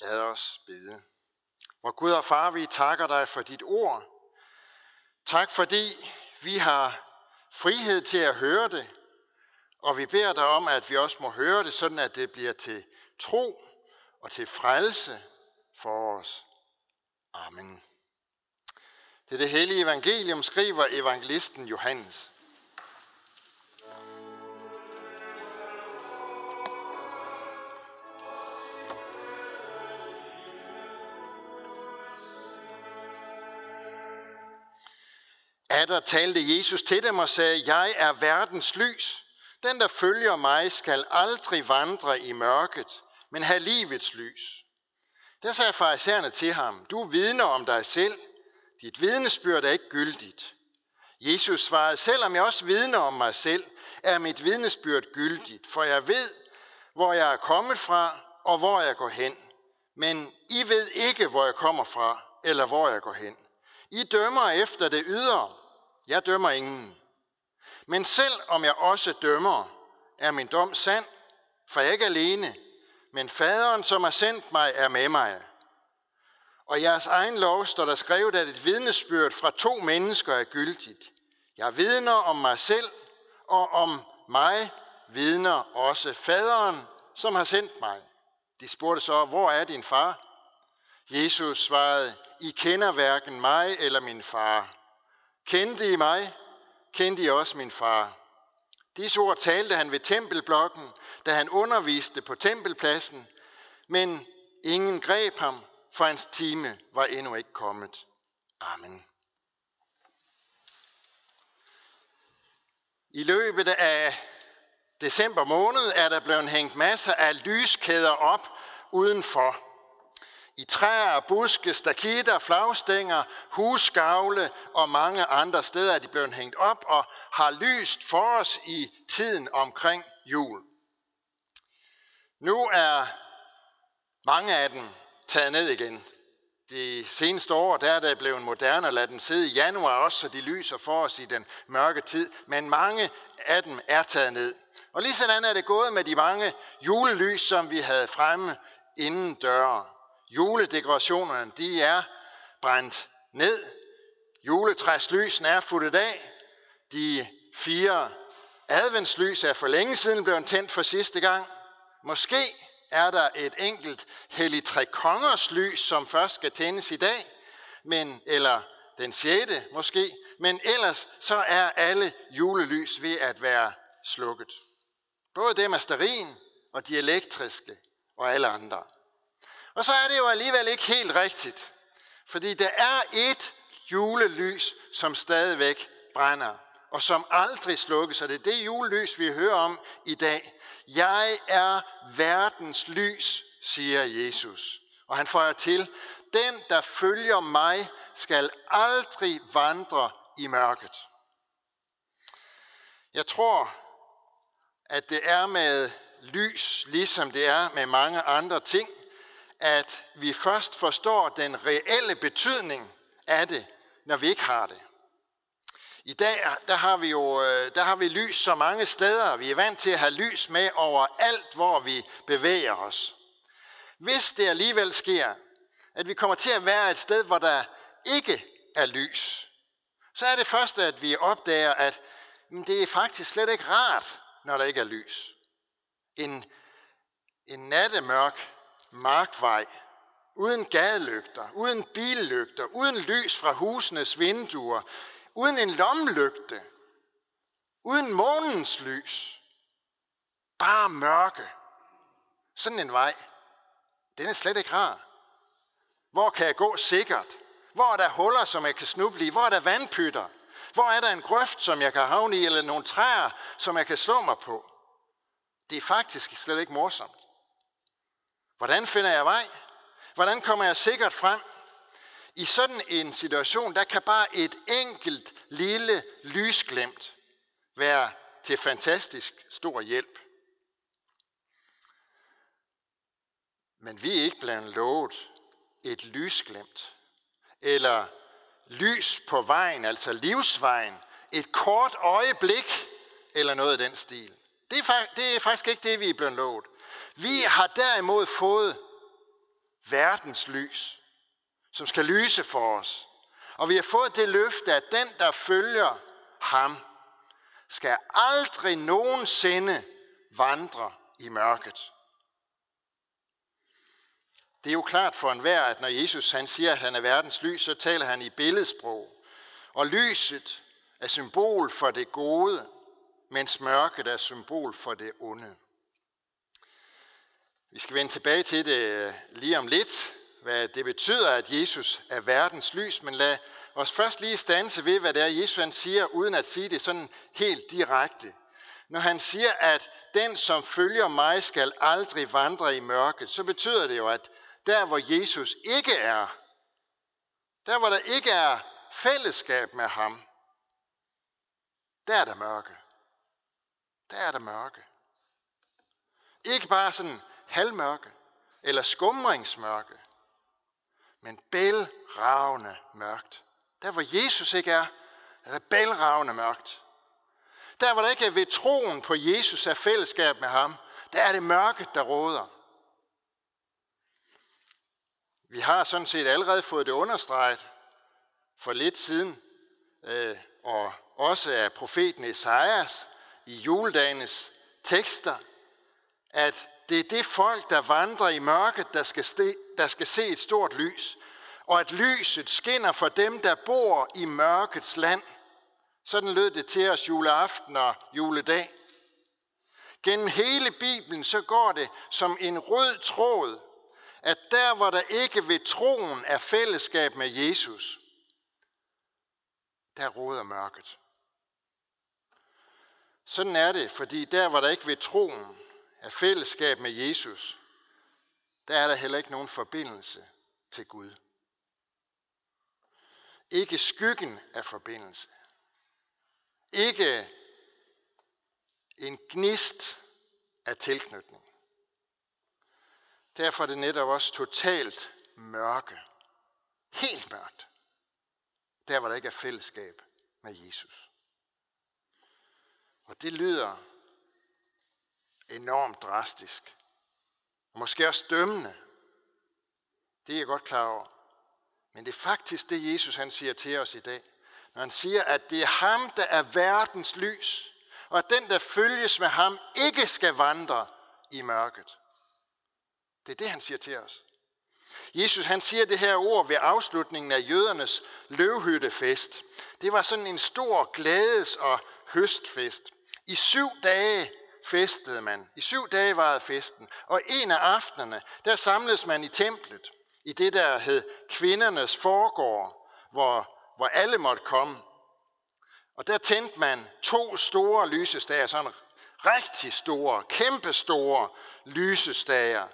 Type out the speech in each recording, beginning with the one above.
Lad os bede. Hvor Gud og Far, vi takker dig for dit ord. Tak fordi vi har frihed til at høre det, og vi beder dig om, at vi også må høre det, sådan at det bliver til tro og til frelse for os. Amen. Det er det hellige evangelium, skriver evangelisten Johannes. Atter talte Jesus til dem og sagde, jeg er verdens lys. Den, der følger mig, skal aldrig vandre i mørket, men have livets lys. Der sagde farisæerne til ham, du vidner om dig selv. Dit vidnesbyrd er ikke gyldigt. Jesus svarede, selvom jeg også vidner om mig selv, er mit vidnesbyrd gyldigt, for jeg ved, hvor jeg er kommet fra og hvor jeg går hen. Men I ved ikke, hvor jeg kommer fra eller hvor jeg går hen. I dømmer efter det ydre. Jeg dømmer ingen. Men selv om jeg også dømmer, er min dom sand, for jeg er ikke alene, men faderen, som har sendt mig, er med mig. Og jeres egen lov står der skrevet, at et vidnesbyrd fra to mennesker er gyldigt. Jeg vidner om mig selv, og om mig vidner også faderen, som har sendt mig. De spurgte så, hvor er din far? Jesus svarede, I kender hverken mig eller min far. Kendte I mig, kendte I også min far. Disse ord talte han ved tempelblokken, da han underviste på tempelpladsen, men ingen greb ham, for hans time var endnu ikke kommet. Amen. I løbet af december måned er der blevet hængt masser af lyskæder op udenfor. I træer, buske, stakitter, flagstænger, husgavle og mange andre steder er de blevet hængt op og har lyst for os i tiden omkring jul. Nu er mange af dem taget ned igen. De seneste år der er det blevet moderne at lade dem sidde i januar også, så de lyser for os i den mørke tid. Men mange af dem er taget ned. Og lige sådan er det gået med de mange julelys, som vi havde fremme inden døren. Juledekorationerne, de er brændt ned. Juletræslysen er futtet af. De fire adventslys er for længe siden blevet tændt for sidste gang. Måske er der et enkelt hellig tre kongers lys, som først skal tændes i dag, men, eller den sjette måske, men ellers så er alle julelys ved at være slukket. Både dem af sterin og de elektriske og alle andre. Og så er det jo alligevel ikke helt rigtigt, fordi der er et julelys, som stadigvæk brænder, og som aldrig slukkes, og det er det julelys, vi hører om i dag. Jeg er verdens lys, siger Jesus. Og han føjer til, den der følger mig, skal aldrig vandre i mørket. Jeg tror, at det er med lys, ligesom det er med mange andre ting, at vi først forstår den reelle betydning af det, når vi ikke har det. I dag der har vi jo øh, der har vi lys så mange steder. Vi er vant til at have lys med over alt, hvor vi bevæger os. Hvis det alligevel sker, at vi kommer til at være et sted, hvor der ikke er lys, så er det første, at vi opdager, at det er faktisk slet ikke rart, når der ikke er lys. En, en nattemørk markvej, uden gadelygter, uden billygter, uden lys fra husenes vinduer, uden en lommelygte, uden månens lys, bare mørke. Sådan en vej, den er slet ikke rar. Hvor kan jeg gå sikkert? Hvor er der huller, som jeg kan snuble i? Hvor er der vandpytter? Hvor er der en grøft, som jeg kan havne i, eller nogle træer, som jeg kan slå mig på? Det er faktisk slet ikke morsomt. Hvordan finder jeg vej? Hvordan kommer jeg sikkert frem? I sådan en situation, der kan bare et enkelt lille lysglemt være til fantastisk stor hjælp. Men vi er ikke blandt lovet et lysglemt, eller lys på vejen, altså livsvejen, et kort øjeblik, eller noget af den stil. Det er, det er faktisk ikke det, vi er blevet lovet. Vi har derimod fået verdens lys, som skal lyse for os. Og vi har fået det løfte, at den, der følger ham, skal aldrig nogensinde vandre i mørket. Det er jo klart for enhver, at når Jesus han siger, at han er verdens lys, så taler han i billedsprog. Og lyset er symbol for det gode, mens mørket er symbol for det onde. Vi skal vende tilbage til det øh, lige om lidt, hvad det betyder, at Jesus er verdens lys, men lad os først lige stanse ved, hvad det er, Jesus han siger, uden at sige det sådan helt direkte. Når han siger, at den, som følger mig, skal aldrig vandre i mørket, så betyder det jo, at der, hvor Jesus ikke er, der, hvor der ikke er fællesskab med ham, der er der mørke. Der er der mørke. Ikke bare sådan halvmørke eller skumringsmørke, men bælragende mørkt. Der hvor Jesus ikke er, er der bælragende mørkt. Der hvor der ikke er ved troen på Jesus er fællesskab med ham, der er det mørket, der råder. Vi har sådan set allerede fået det understreget for lidt siden, øh, og også af profeten Esajas i juledagens tekster, at det er det folk, der vandrer i mørket, der skal, ste, der skal se et stort lys. Og at lyset skinner for dem, der bor i mørkets land. Sådan lød det til os juleaften og juledag. Gennem hele Bibelen så går det som en rød tråd, at der hvor der ikke ved troen er fællesskab med Jesus, der råder mørket. Sådan er det, fordi der hvor der ikke ved troen af fællesskab med Jesus, der er der heller ikke nogen forbindelse til Gud. Ikke skyggen af forbindelse. Ikke en gnist af tilknytning. Derfor er det netop også totalt mørke. Helt mørkt. Der hvor der ikke er fællesskab med Jesus. Og det lyder enormt drastisk. Og måske også dømmende. Det er jeg godt klar over. Men det er faktisk det, Jesus han siger til os i dag. Når han siger, at det er ham, der er verdens lys, og at den, der følges med ham, ikke skal vandre i mørket. Det er det, han siger til os. Jesus han siger det her ord ved afslutningen af jødernes løvhyttefest. Det var sådan en stor glædes- og høstfest. I syv dage festede man. I syv dage varede festen, og en af aftenerne, der samledes man i templet, i det der hed kvindernes forgård, hvor, hvor alle måtte komme. Og der tændte man to store lysestager, sådan rigtig store, kæmpe store lysestager.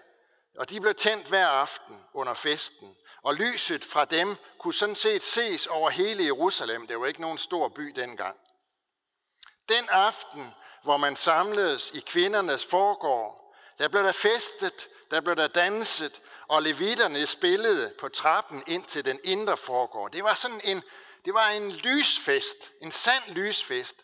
Og de blev tændt hver aften under festen. Og lyset fra dem kunne sådan set ses over hele Jerusalem. Det var ikke nogen stor by dengang. Den aften hvor man samledes i kvindernes forgård. Der blev der festet, der blev der danset, og levitterne spillede på trappen ind til den indre forgård. Det var sådan en, det var en lysfest, en sand lysfest.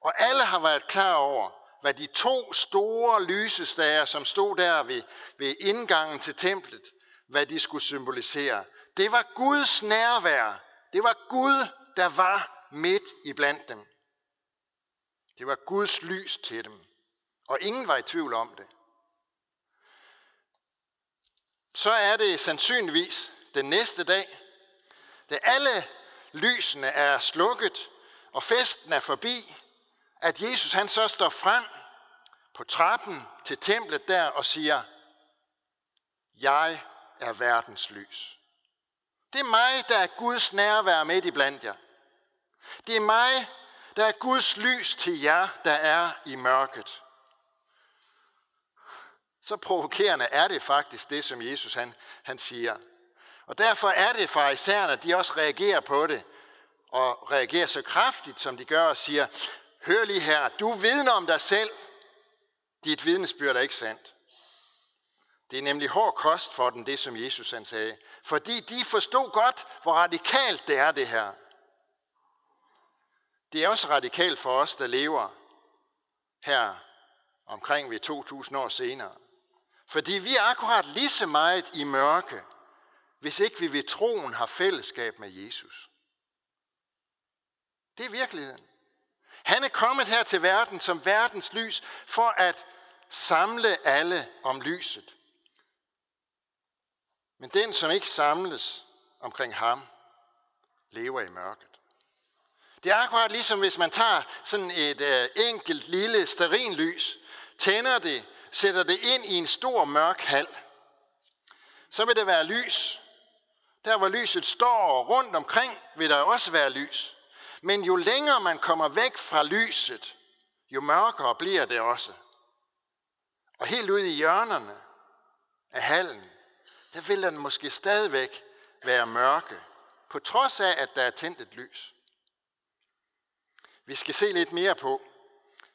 Og alle har været klar over, hvad de to store lysestager, som stod der ved, ved indgangen til templet, hvad de skulle symbolisere. Det var Guds nærvær. Det var Gud, der var midt i blandt dem. Det var Guds lys til dem, og ingen var i tvivl om det. Så er det sandsynligvis den næste dag, da alle lysene er slukket, og festen er forbi, at Jesus han så står frem på trappen til templet der og siger, jeg er verdens lys. Det er mig, der er Guds nærvær midt i blandt jer. Det er mig, der er Guds lys til jer, der er i mørket. Så provokerende er det faktisk det, som Jesus han, han siger. Og derfor er det fra isærne, de også reagerer på det, og reagerer så kraftigt, som de gør, og siger, hør lige her, du vidner om dig selv, dit vidnesbyrd er ikke sandt. Det er nemlig hård kost for dem, det som Jesus han sagde. Fordi de forstod godt, hvor radikalt det er det her. Det er også radikalt for os, der lever her omkring ved 2000 år senere. Fordi vi er akkurat lige så meget i mørke, hvis ikke vi ved troen har fællesskab med Jesus. Det er virkeligheden. Han er kommet her til verden som verdens lys for at samle alle om lyset. Men den, som ikke samles omkring ham, lever i mørket. Det er akkurat ligesom hvis man tager sådan et øh, enkelt lille sterinlys, tænder det, sætter det ind i en stor mørk hal. Så vil der være lys. Der hvor lyset står rundt omkring, vil der også være lys. Men jo længere man kommer væk fra lyset, jo mørkere bliver det også. Og helt ude i hjørnerne af hallen, der vil den måske stadigvæk være mørke, på trods af, at der er tændt et lys. Vi skal se lidt mere på,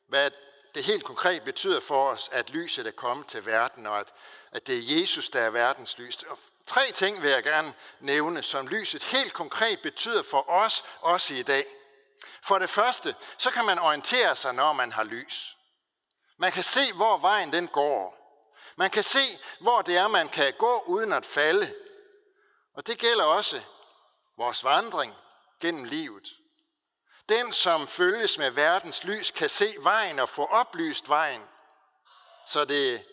hvad det helt konkret betyder for os, at lyset er kommet til verden, og at, at det er Jesus, der er verdens lys. Og tre ting vil jeg gerne nævne, som lyset helt konkret betyder for os, også i dag. For det første, så kan man orientere sig, når man har lys. Man kan se, hvor vejen den går. Man kan se, hvor det er, man kan gå uden at falde. Og det gælder også vores vandring gennem livet. Den, som følges med verdens lys, kan se vejen og få oplyst vejen, så det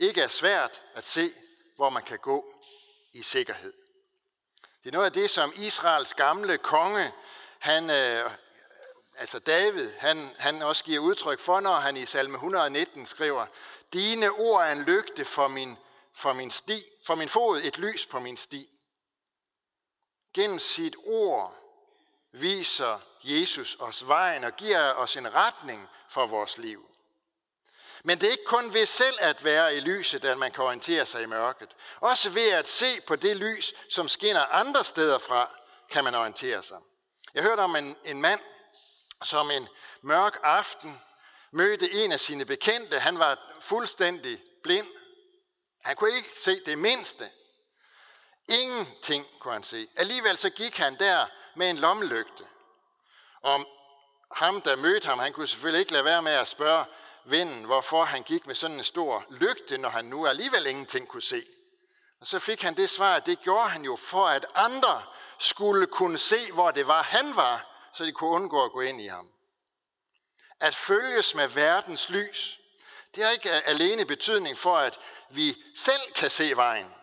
ikke er svært at se, hvor man kan gå i sikkerhed. Det er noget af det, som Israels gamle konge, han, øh, altså David, han, han også giver udtryk for, når han i salme 119 skriver, Dine ord er en lygte for min, for min sti, for min fod et lys på min sti. Gennem sit ord viser Jesus os vejen og giver os en retning for vores liv. Men det er ikke kun ved selv at være i lyset, at man kan orientere sig i mørket. Også ved at se på det lys, som skinner andre steder fra, kan man orientere sig. Jeg hørte om en, en mand, som en mørk aften mødte en af sine bekendte. Han var fuldstændig blind. Han kunne ikke se det mindste. Ingenting kunne han se. Alligevel så gik han der med en lommelygte. Om ham, der mødte ham, han kunne selvfølgelig ikke lade være med at spørge vinden, hvorfor han gik med sådan en stor lygte, når han nu alligevel ingenting kunne se. Og så fik han det svar, at det gjorde han jo for, at andre skulle kunne se, hvor det var, han var, så de kunne undgå at gå ind i ham. At følges med verdens lys, det har ikke alene betydning for, at vi selv kan se vejen,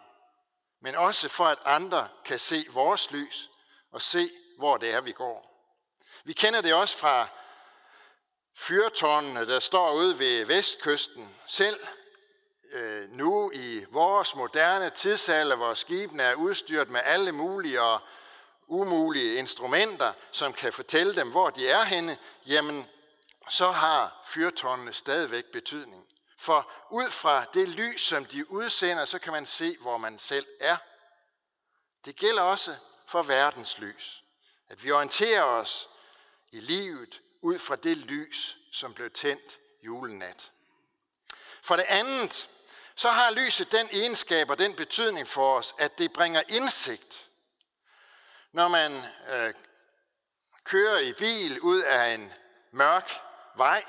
men også for, at andre kan se vores lys og se, hvor det er, vi går. Vi kender det også fra fyrtårnene, der står ude ved vestkysten. Selv øh, nu i vores moderne tidsalder, hvor skibene er udstyret med alle mulige og umulige instrumenter, som kan fortælle dem, hvor de er henne, jamen så har fyrtårnene stadigvæk betydning. For ud fra det lys, som de udsender, så kan man se, hvor man selv er. Det gælder også for verdens lys. At vi orienterer os i livet ud fra det lys, som blev tændt julenat. For det andet, så har lyset den egenskab og den betydning for os, at det bringer indsigt. Når man øh, kører i bil ud af en mørk vej,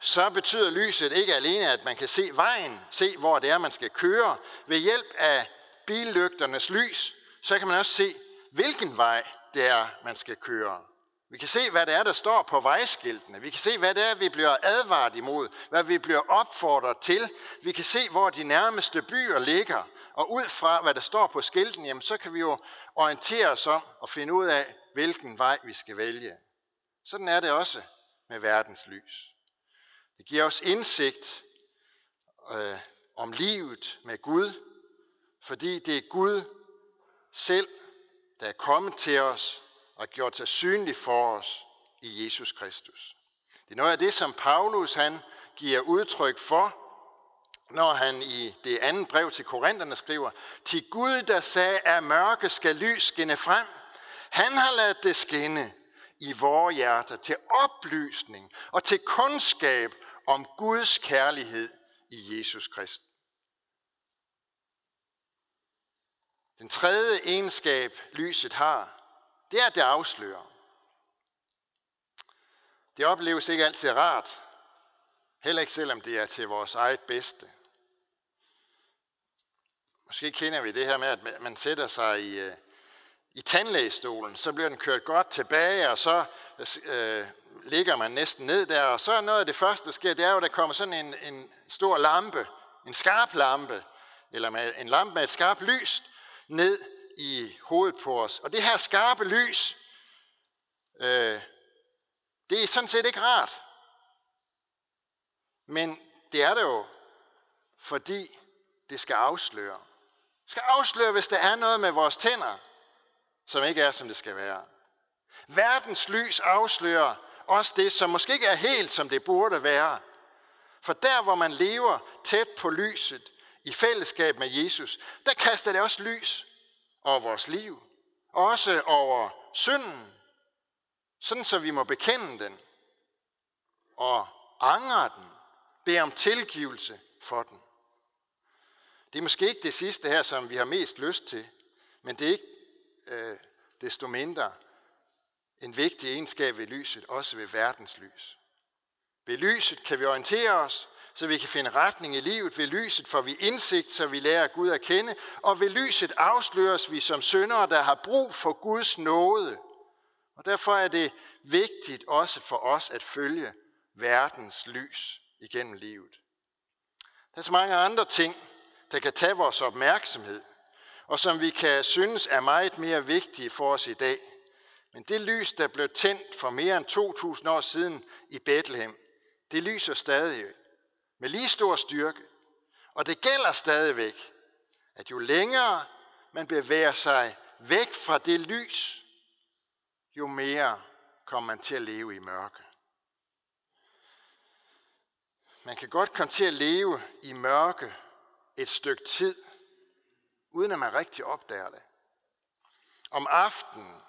så betyder lyset ikke alene, at man kan se vejen, se hvor det er, man skal køre. Ved hjælp af billygternes lys, så kan man også se, hvilken vej det er, man skal køre. Vi kan se, hvad det er, der står på vejskiltene. Vi kan se, hvad det er, vi bliver advaret imod. Hvad vi bliver opfordret til. Vi kan se, hvor de nærmeste byer ligger. Og ud fra, hvad der står på skilten, jamen, så kan vi jo orientere os om og finde ud af, hvilken vej vi skal vælge. Sådan er det også med verdens lys. Det giver os indsigt øh, om livet med Gud, fordi det er Gud selv, der er kommet til os og gjort sig synlig for os i Jesus Kristus. Det er noget af det, som Paulus han giver udtryk for, når han i det andet brev til Korintherne skriver, til Gud, der sagde, at mørke skal lys skinne frem, han har ladet det skinne i vores hjerter til oplysning og til kundskab om Guds kærlighed i Jesus Kristus. Den tredje egenskab, lyset har, det er, at det afslører. Det opleves ikke altid rart, heller ikke selvom det er til vores eget bedste. Måske kender vi det her med, at man sætter sig i, øh, i tandlægestolen, så bliver den kørt godt tilbage, og så øh, ligger man næsten ned der, og så er noget af det første, der sker, det er jo, at der kommer sådan en, en stor lampe, en skarp lampe, eller med en lampe med et skarpt lys, ned i hovedet på os. Og det her skarpe lys, øh, det er sådan set ikke rart. Men det er det jo, fordi det skal afsløre. Det skal afsløre, hvis der er noget med vores tænder, som ikke er, som det skal være. Verdens lys afslører også det, som måske ikke er helt, som det burde være. For der, hvor man lever tæt på lyset, i fællesskab med Jesus, der kaster det også lys over vores liv. Også over synden. Sådan så vi må bekende den. Og angre den. Bede om tilgivelse for den. Det er måske ikke det sidste her, som vi har mest lyst til. Men det er ikke øh, desto mindre en vigtig egenskab ved lyset, også ved verdens lys. Ved lyset kan vi orientere os, så vi kan finde retning i livet. Ved lyset får vi indsigt, så vi lærer Gud at kende. Og ved lyset afsløres vi som syndere, der har brug for Guds nåde. Og derfor er det vigtigt også for os at følge verdens lys igennem livet. Der er så mange andre ting, der kan tage vores opmærksomhed og som vi kan synes er meget mere vigtige for os i dag. Men det lys, der blev tændt for mere end 2000 år siden i Bethlehem, det lyser stadig med lige stor styrke. Og det gælder stadigvæk, at jo længere man bevæger sig væk fra det lys, jo mere kommer man til at leve i mørke. Man kan godt komme til at leve i mørke et stykke tid, uden at man rigtig opdager det. Om aftenen,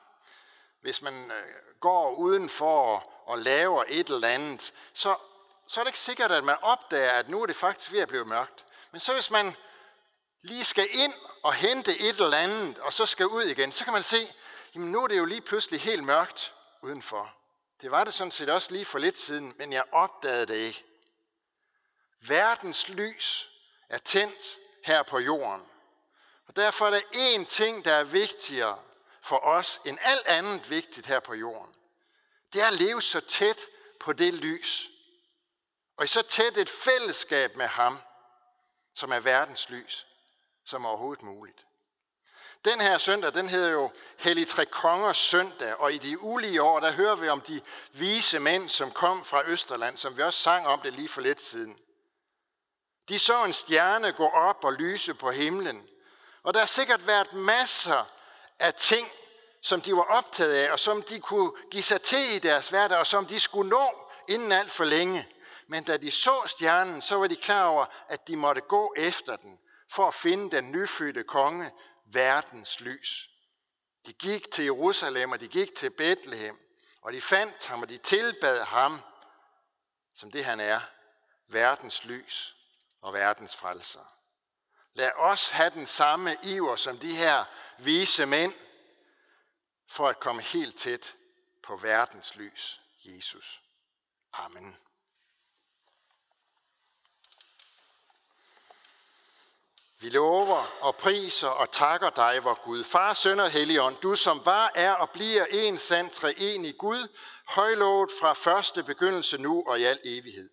hvis man øh, går udenfor og laver et eller andet, så, så er det ikke sikkert, at man opdager, at nu er det faktisk ved at blive mørkt. Men så hvis man lige skal ind og hente et eller andet, og så skal ud igen, så kan man se, jamen nu er det jo lige pludselig helt mørkt udenfor. Det var det sådan set også lige for lidt siden, men jeg opdagede det ikke. Verdens lys er tændt her på jorden. Og derfor er der én ting, der er vigtigere for os end alt andet vigtigt her på jorden. Det er at leve så tæt på det lys. Og i så tæt et fællesskab med ham, som er verdens lys, som overhovedet muligt. Den her søndag, den hedder jo Hellig Tre Kongers søndag, og i de ulige år, der hører vi om de vise mænd, som kom fra Østerland, som vi også sang om det lige for lidt siden. De så en stjerne gå op og lyse på himlen, og der har sikkert været masser af ting, som de var optaget af, og som de kunne give sig til i deres hverdag, og som de skulle nå inden alt for længe. Men da de så stjernen, så var de klar over, at de måtte gå efter den, for at finde den nyfødte konge, verdens lys. De gik til Jerusalem, og de gik til Bethlehem, og de fandt ham, og de tilbad ham, som det han er, verdens lys og verdens frelser. Lad os have den samme iver som de her vise mænd, for at komme helt tæt på verdens lys, Jesus. Amen. Vi lover og priser og takker dig, vor Gud, Far, Søn og Helligånd, du som var, er og bliver en sand treenig Gud, højlovet fra første begyndelse nu og i al evighed.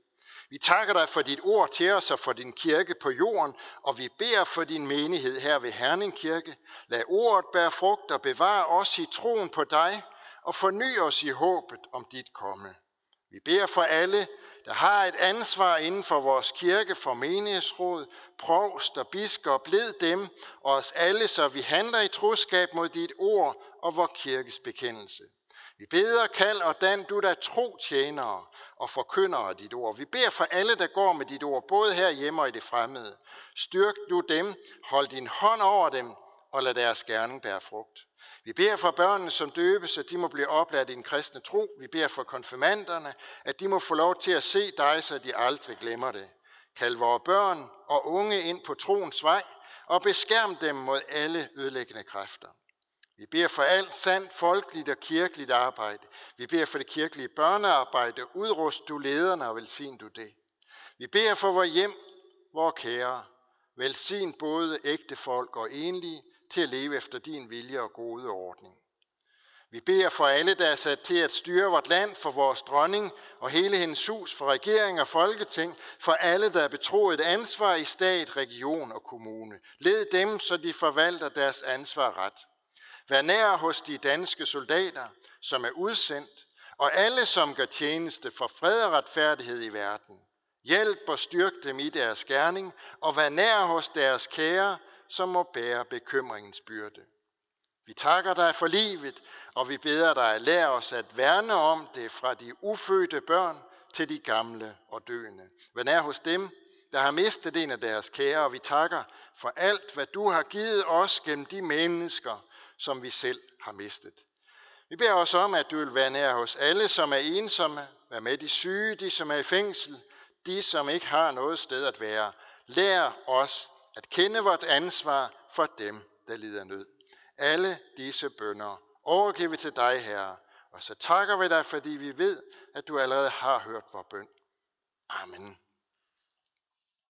Vi takker dig for dit ord til os og for din kirke på jorden, og vi beder for din menighed her ved Herning Kirke. Lad ordet bære frugt og bevare os i troen på dig, og forny os i håbet om dit komme. Vi beder for alle, der har et ansvar inden for vores kirke, for menighedsråd, provst og biskop, led dem og os alle, så vi handler i troskab mod dit ord og vor kirkes bekendelse. Vi beder, kald og dan du der tro tjenere og forkynder dit ord. Vi beder for alle, der går med dit ord, både her hjemme og i det fremmede. Styrk du dem, hold din hånd over dem, og lad deres gerning bære frugt. Vi beder for børnene, som døbes, at de må blive opladt i den kristne tro. Vi beder for konfirmanderne, at de må få lov til at se dig, så de aldrig glemmer det. Kald vores børn og unge ind på troens vej, og beskærm dem mod alle ødelæggende kræfter. Vi beder for alt sandt, folkeligt og kirkeligt arbejde. Vi beder for det kirkelige børnearbejde. Udrust du lederne og velsign du det. Vi beder for vores hjem, vores kære. Velsign både ægte folk og enlige til at leve efter din vilje og gode ordning. Vi beder for alle, der er sat til at styre vort land, for vores dronning og hele hendes hus, for regering og folketing, for alle, der er betroet et ansvar i stat, region og kommune. Led dem, så de forvalter deres ansvar ret. Vær nær hos de danske soldater, som er udsendt, og alle, som gør tjeneste for fred og retfærdighed i verden. Hjælp og styrk dem i deres gerning, og vær nær hos deres kære, som må bære bekymringens byrde. Vi takker dig for livet, og vi beder dig at lære os at værne om det fra de ufødte børn til de gamle og døende. Hvad er hos dem, der har mistet en af deres kære, og vi takker for alt, hvad du har givet os gennem de mennesker, som vi selv har mistet. Vi beder os om, at du vil være nær hos alle, som er ensomme, Vær med de syge, de som er i fængsel, de som ikke har noget sted at være. Lær os at kende vort ansvar for dem, der lider nød. Alle disse bønder overgiver vi til dig, Herre, og så takker vi dig, fordi vi ved, at du allerede har hørt vores bøn. Amen.